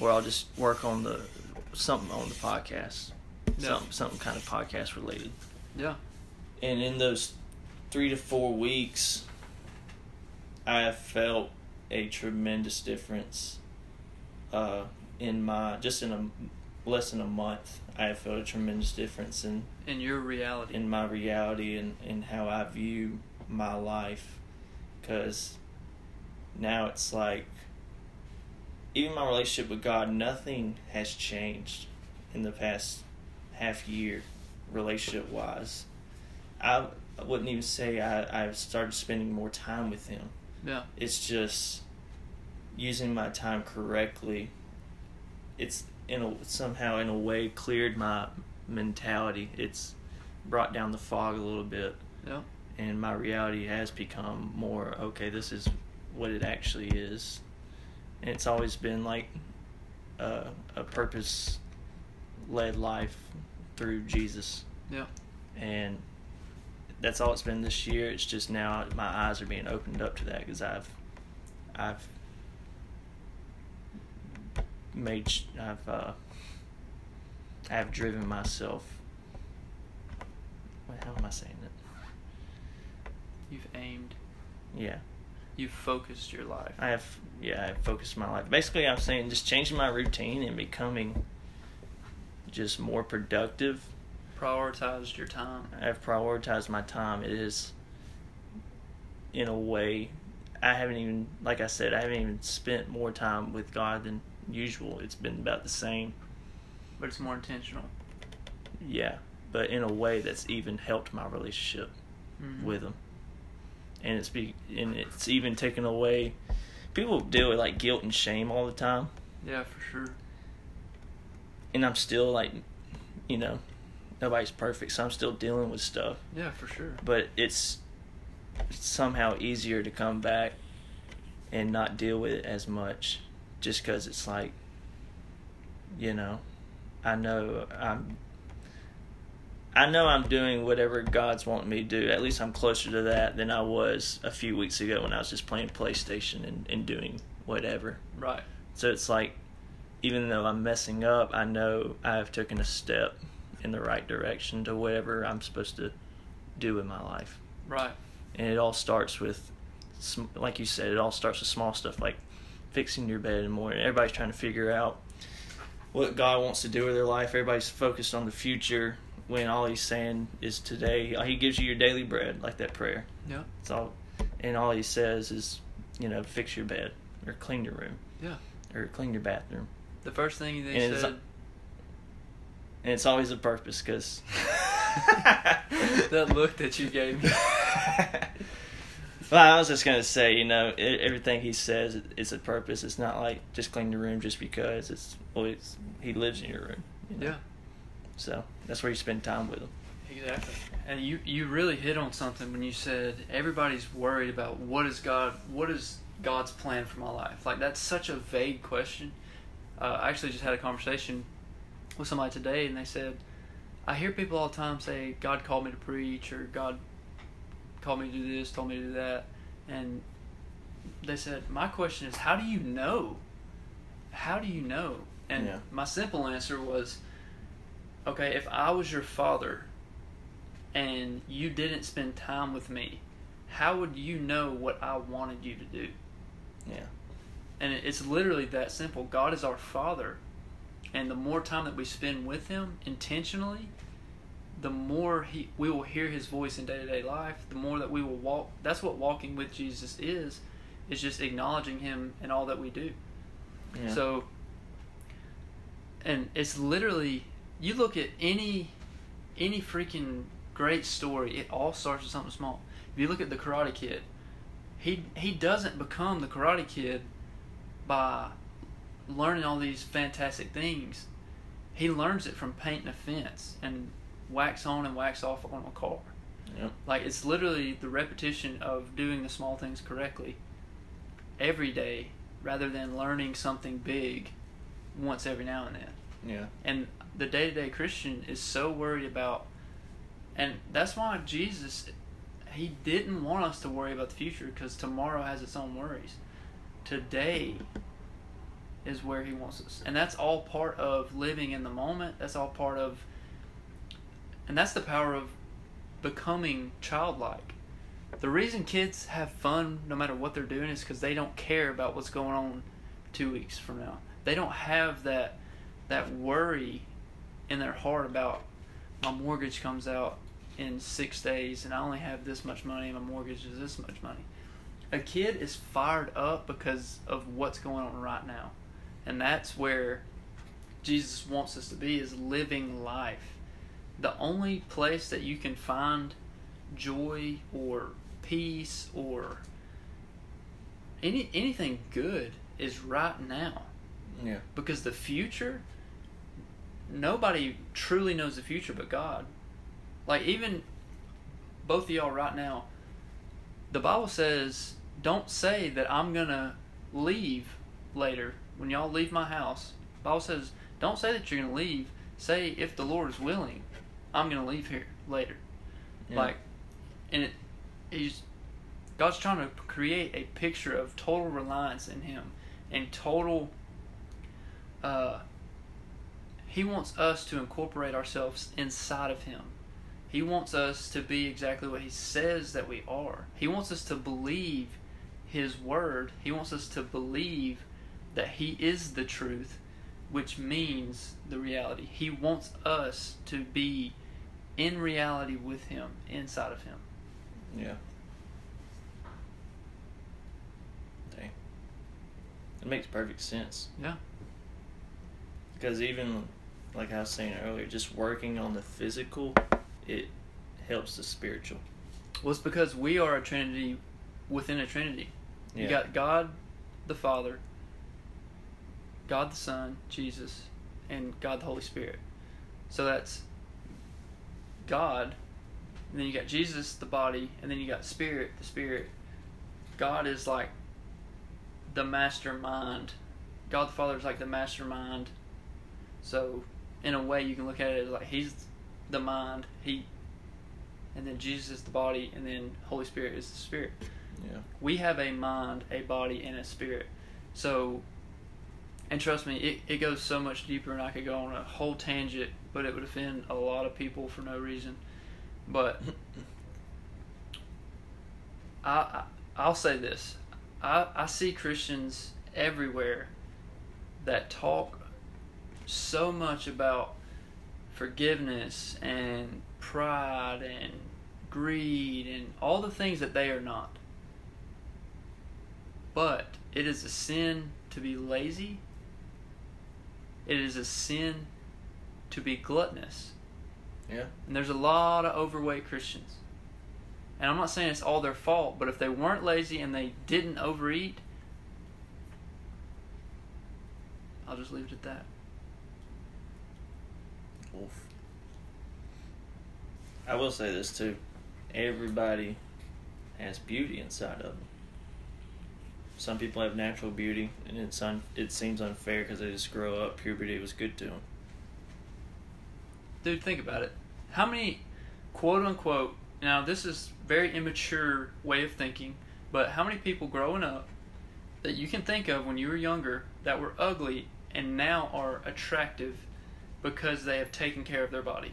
or I'll just work on the something on the podcast, Yeah. something something kind of podcast related. Yeah. And in those three to four weeks, I have felt a tremendous difference. Uh, in my just in a less than a month, I have felt a tremendous difference in In your reality. in my reality and, and how I view my life. Because now it's like, even my relationship with God, nothing has changed in the past half year, relationship wise. I, I wouldn't even say I, I've started spending more time with Him. yeah. It's just using my time correctly. It's in a somehow in a way cleared my mentality. It's brought down the fog a little bit, Yeah. and my reality has become more okay. This is what it actually is, and it's always been like a, a purpose led life through Jesus, Yeah. and that's all it's been this year. It's just now my eyes are being opened up to that because I've, I've made, I've, uh, I've driven myself. Wait, how am I saying it? You've aimed. Yeah, You've focused your life. I have. Yeah, I've focused my life. Basically, I'm saying just changing my routine and becoming just more productive. Prioritized your time. I've prioritized my time. It is, in a way, I haven't even, like I said, I haven't even spent more time with God than usual. It's been about the same. But it's more intentional. Yeah, but in a way that's even helped my relationship Mhm. with Him. And it's be and it's even taken away. People deal with like guilt and shame all the time, Yeah, for sure. and I'm still like, you know, nobody's perfect, so I'm still dealing with stuff. Yeah, for sure. But it's somehow easier to come back and not deal with it as much, just because it's like, you know, I know I'm. I know I'm doing whatever God's wanting me to do. At least I'm closer to that than I was a few weeks ago when I was just playing PlayStation and, and doing whatever. Right. So it's like, even though I'm messing up, I know I have taken a step in the right direction to whatever I'm supposed to do in my life. Right. And it all starts with, like you said, it all starts with small stuff like fixing your bed in the morning. Everybody's trying to figure out what God wants to do with their life. Everybody's focused on the future when all He's saying is today. He gives you your daily bread, like that prayer. Yeah. It's all, and all He says is, you know, fix your bed or clean your room Yeah. or clean your bathroom. The first thing they And it's- said. And it's always a purpose because that look that you gave me. well, I was just gonna say, you know, everything he says is a purpose. It's not like just clean your room just because. It's well, it's, he lives in your room. you know? Yeah. So that's where you spend time with them. Exactly. And you you really hit on something when you said everybody's worried about what is God what is God's plan for my life. Like that's such a vague question. Uh, I actually just had a conversation with somebody today, and they said, I hear people all the time say God called me to preach or God called me to do this, told me to do that, and they said my question is how do you know? How do you know? And Yeah. my simple answer was, okay, if I was your father and you didn't spend time with me, how would you know what I wanted you to do? Yeah. And it's literally that simple. God is our Father. And the more time that we spend with Him intentionally, the more he, we will hear His voice in day to day life, the more that we will walk. That's what walking with Jesus is, is just acknowledging Him in all that we do. yeah. So, and it's literally you look at any any freaking great story. It all starts with something small. If you look at the Karate Kid, he he doesn't become the Karate Kid by learning all these fantastic things. He learns it from painting a fence and wax on and wax off on a car. Yep. Like it's literally the repetition of doing the small things correctly every day rather than learning something big once every now and then. yeah. And the day to day Christian is so worried about, and that's why Jesus, he didn't want us to worry about the future because tomorrow has its own worries. Today is where he wants us. And that's all part of living in the moment. That's all part of, and that's the power of becoming childlike. The reason kids have fun no matter what they're doing is because they don't care about what's going on two weeks from now. They don't have that that worry in their heart about my mortgage comes out in six days and I only have this much money and my mortgage is this much money. A kid is fired up because of what's going on right now. And that's where Jesus wants us to be is living life. The only place that you can find joy or peace or any anything good is right now Yeah. because the future nobody truly knows the future but God. Like even both of y'all right now, the Bible says, "Don't say that I'm gonna leave later when y'all leave my house." The Bible says, "Don't say that you're gonna leave. Say if the Lord is willing, I'm gonna leave here later." Yeah. Like, and it, he's God's trying to create a picture of total reliance in Him and total. Uh, he wants us to incorporate ourselves inside of Him. He wants us to be exactly what He says that we are. He wants us to believe His Word. He wants us to believe that He is the truth, which means the reality. He wants us to be in reality with Him, inside of Him. Yeah. Dang. It makes perfect sense. Yeah. Because even, like I was saying earlier, just working on the physical, it helps the spiritual. Well, it's because we are a Trinity within a Trinity. Yeah. You got God the Father, God the Son, Jesus, and God the Holy Spirit. So that's God, and then you got Jesus, the body, and then you got Spirit, the Spirit. God is like the mastermind. God the Father is like the mastermind. So, in a way, you can look at it as like He's the mind, He, and then Jesus is the body, and then Holy Spirit is the Spirit yeah. we have a mind, a body, and a spirit. So, and trust me, it, it goes so much deeper, and I could go on a whole tangent, but it would offend a lot of people for no reason. But I, I I'll say this: I I see Christians everywhere that talk so much about forgiveness and pride and greed and all the things that they are not. But it is a sin to be lazy. It is a sin to be gluttonous. Yeah. And there's a lot of overweight Christians. And I'm not saying it's all their fault, but if they weren't lazy and they didn't overeat, I'll just leave it at that. Oof. I will say this too. Everybody has beauty inside of them. Some people have natural beauty, and it's un- it seems unfair because they just grow up. Puberty was good to them. Dude, think about it. How many quote unquote now this is very immature way of thinking, but how many people growing up that you can think of when you were younger that were ugly and now are attractive because they have taken care of their body?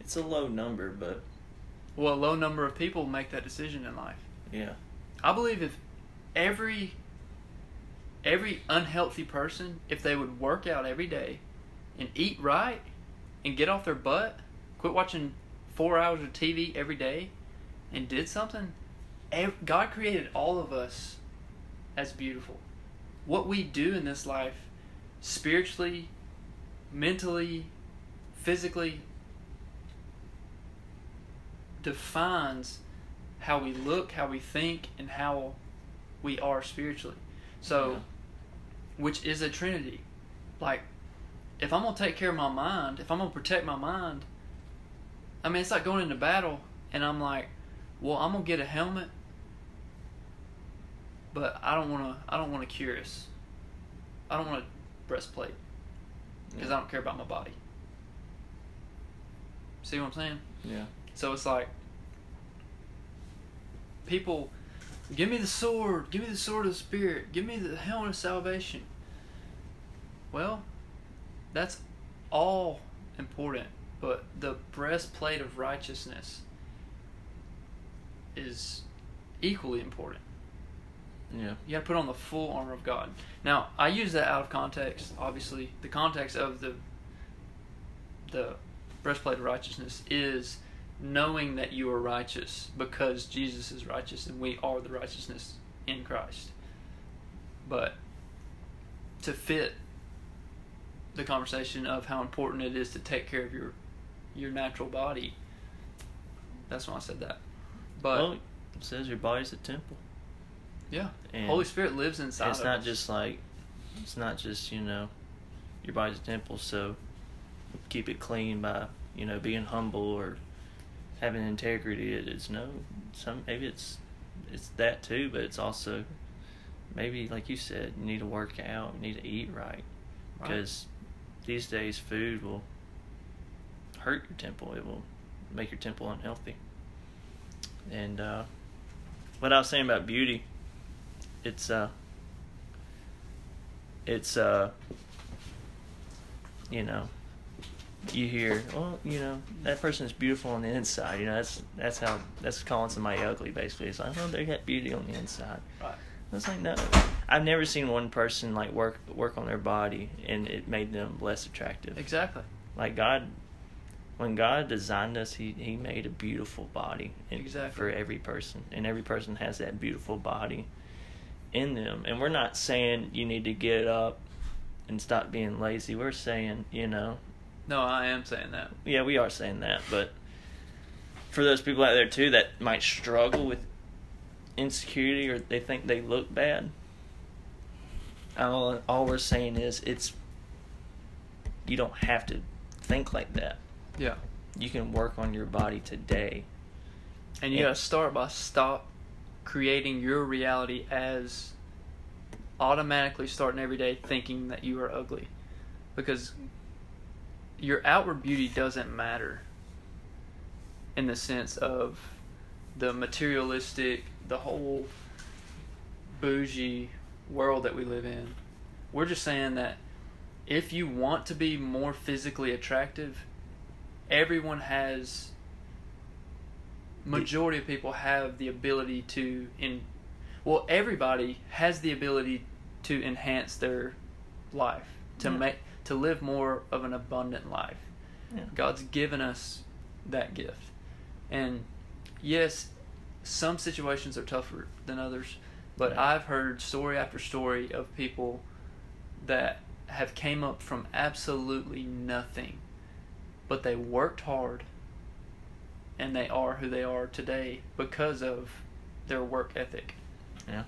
It's a low number, but Well, a low number of people make that decision in life. yeah, I believe if every every unhealthy person, if they would work out every day and eat right and get off their butt, quit watching four hours of TV every day, and did something, God created all of us as beautiful. What we do in this life, spiritually, mentally, physically, defines how we look, how we think, and how we are spiritually. So, Yeah. which is a trinity. Like, if I'm gonna take care of my mind, if I'm gonna protect my mind, I mean, it's like going into battle, and I'm like, well, I'm gonna get a helmet, but I don't wanna, I don't want a cuirass, I don't want a breastplate, because I don't care about my body. See what I'm saying? yeah, So it's like people give me the sword, give me the sword of the spirit, give me the helmet of salvation. Well, that's all important, but the breastplate of righteousness is equally important. Yeah, You got to put on the full armor of God. Now, I use that out of context. Obviously, the context of the the breastplate of righteousness is knowing that you are righteous because Jesus is righteous and we are the righteousness in Christ. But to fit the conversation of how important it is to take care of your your natural body, that's why I said that. But well, it says your body's a temple. Yeah, And Holy Spirit lives inside. it's not us. just like it's not just you know your body's a temple so keep it clean by you know being humble or having integrity it is no some maybe it's it's that too but it's also maybe like you said you need to work out you need to eat right Right. because these days food will hurt your temple it will make your temple unhealthy and uh what i was saying about beauty it's uh it's uh you know you hear well you know that person is beautiful on the inside you know that's that's how that's calling somebody ugly basically it's like oh they got beauty on the inside Right. it's like no i've never seen one person like work work on their body and it made them less attractive Exactly. like god when god designed us he he made a beautiful body Exactly. for every person and every person has that beautiful body in them and we're not saying you need to get up and stop being lazy we're saying you know No, I am saying that. yeah we are saying that but for those people out there too that might struggle with insecurity or they think they look bad. All all we're saying is it's you don't have to think like that. Yeah. You can work on your body today. And you Yeah. gotta start by stop creating your reality as automatically starting every day thinking that you are ugly. Because your outward beauty doesn't matter in the sense of the materialistic, the whole bougie world that we live in. We're just saying that if you want to be more physically attractive, everyone has majority of people have the ability to in well everybody has the ability to enhance their life to Yeah. make to live more of an abundant life Yeah. god's given us that gift and yes some situations are tougher than others but Yeah. i've heard story after story of people that have came up from absolutely nothing but they worked hard and they are who they are today because of their work ethic. Yeah.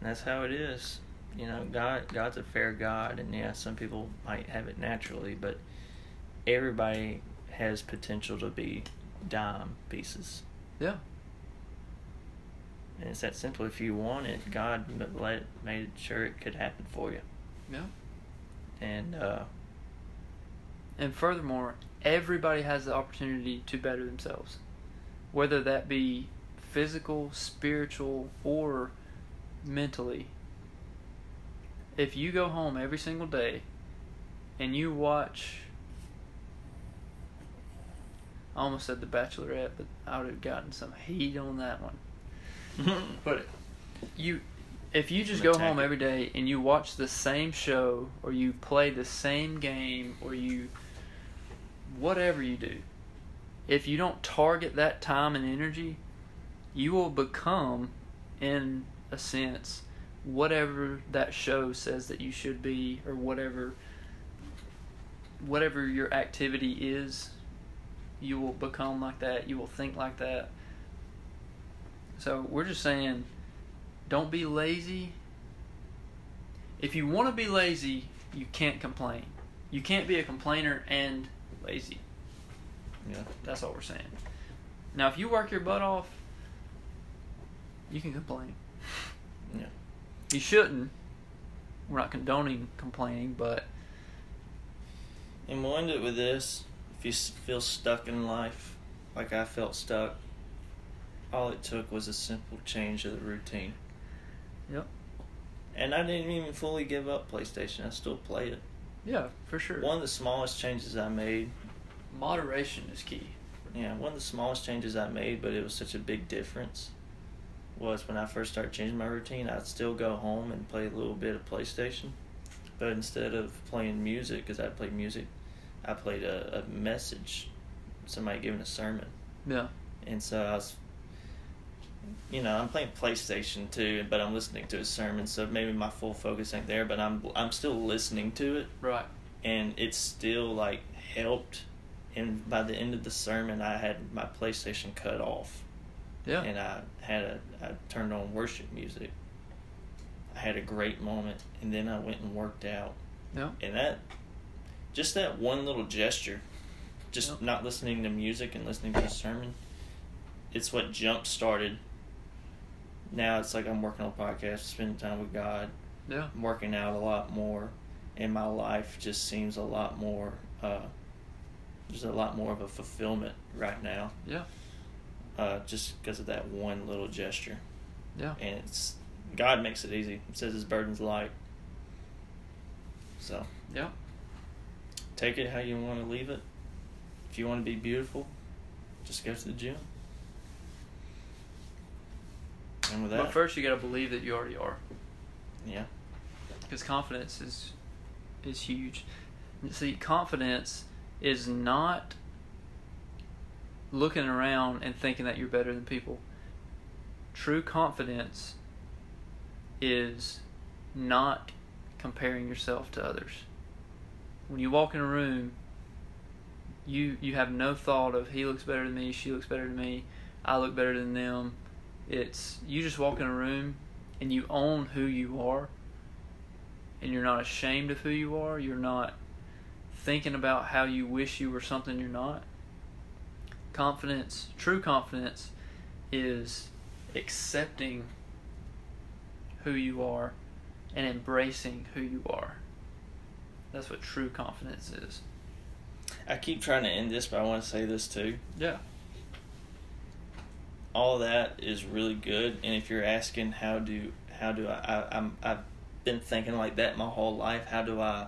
And that's how it is. You know, God God's a fair God and yeah, some people might have it naturally, but everybody has potential to be dime pieces. Yeah. And it's that simple. If you want it, God let made sure it could happen for you. Yeah. And uh, And furthermore, everybody has the opportunity to better themselves. Whether that be physical, spiritual, or mentally. If you go home every single day and you watch I almost said The Bachelorette, but I would have gotten some heat on that one. But you, if you just go home every day and you watch the same show, or you play the same game, or you, whatever you do, if you don't target that time and energy, you will become, in a sense, whatever that show says that you should be, or whatever, whatever your activity is. You will become like that. You will think like that. So we're just saying, don't be lazy. If you want to be lazy, you can't complain. You can't be a complainer and lazy. yeah. That's all we're saying. Now, if you work your butt off, you can complain. Yeah. You shouldn't. We're not condoning complaining, but And we'll end it with this. If you feel stuck in life, like I felt stuck, all it took was a simple change of the routine. Yep. And I didn't even fully give up PlayStation. I still play it. Yeah, for sure. One of the smallest changes I made, Moderation is key. yeah, one of the smallest changes I made, but it was such a big difference, was when I first started changing my routine. I'd still go home and play a little bit of PlayStation, but instead of playing music, because I played music, I played a, a message, somebody giving a sermon. Yeah. And so I was, you know, I'm playing PlayStation too, but I'm listening to a sermon, so maybe my full focus ain't there, but I'm I'm still listening to it, Right. and it's still like helped. And by the end of the sermon, I had my PlayStation cut off, Yeah. and I had a I turned on worship music. I had a great moment, and then I went and worked out, yeah. and that, just that one little gesture, just Yep. not listening to music and listening to a sermon, it's what jump started. Now it's like I'm working on podcasts, spending time with God, Yeah. I'm working out a lot more, and my life just seems a lot more, uh, just a lot more of a fulfillment right now, Yeah. uh, just because of that one little gesture. Yeah. And it's God makes it easy. It says His burden's light. So Yeah. take it how you want to leave it. If you want to be beautiful, just go to the gym. And with that, But first, you got to believe that you already are. yeah, because confidence is is huge. See, confidence is not looking around and thinking that you're better than people. True confidence is not comparing yourself to others. When you walk in a room, you you have no thought of he looks better than me, she looks better than me. I look better than them. It's you just walk in a room and you own who you are and you're not ashamed of who you are. You're not thinking about how you wish you were something you're not. Confidence, true confidence, is accepting who you are and embracing who you are. That's what true confidence is. I keep trying to end this, but I want to say this too. Yeah. All that is really good, and if you're asking how do how do I, I I'm I've been thinking like that my whole life. How do I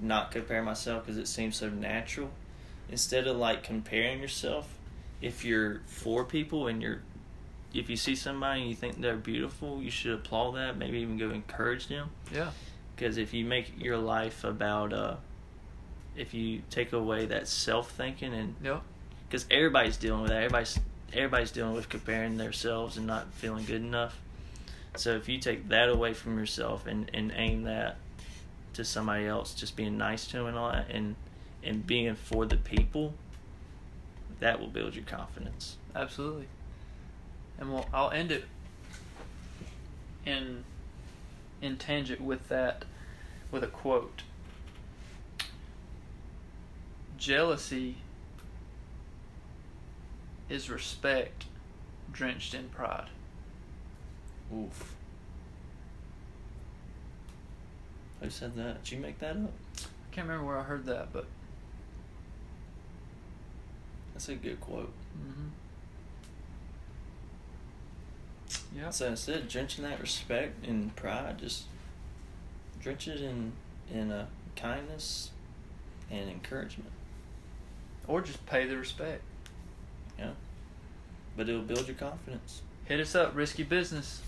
not compare myself because it seems so natural? Instead of like comparing yourself, if you're for people and you're if you see somebody and you think they're beautiful, you should applaud that. Maybe even go encourage them. Yeah. Because if you make your life about, uh, if you take away that self thinking and Yeah. because everybody's dealing with that. Everybody's everybody's dealing with comparing themselves and not feeling good enough. So if you take that away from yourself and, and aim that to somebody else, just being nice to them and all that, and and being for the people, that will build your confidence. Absolutely. And we'll, I'll end it in in tangent with that with a quote. Jealousy is respect drenched in pride. Oof. Who said that? Did you make that up? I can't remember where I heard that, but That's a good quote. mm-hmm. yeah, So instead of drenching that respect in pride, just drench it in in uh, kindness and encouragement. or just pay the respect. Yeah, but it'll build your confidence. Hit us up, risky business.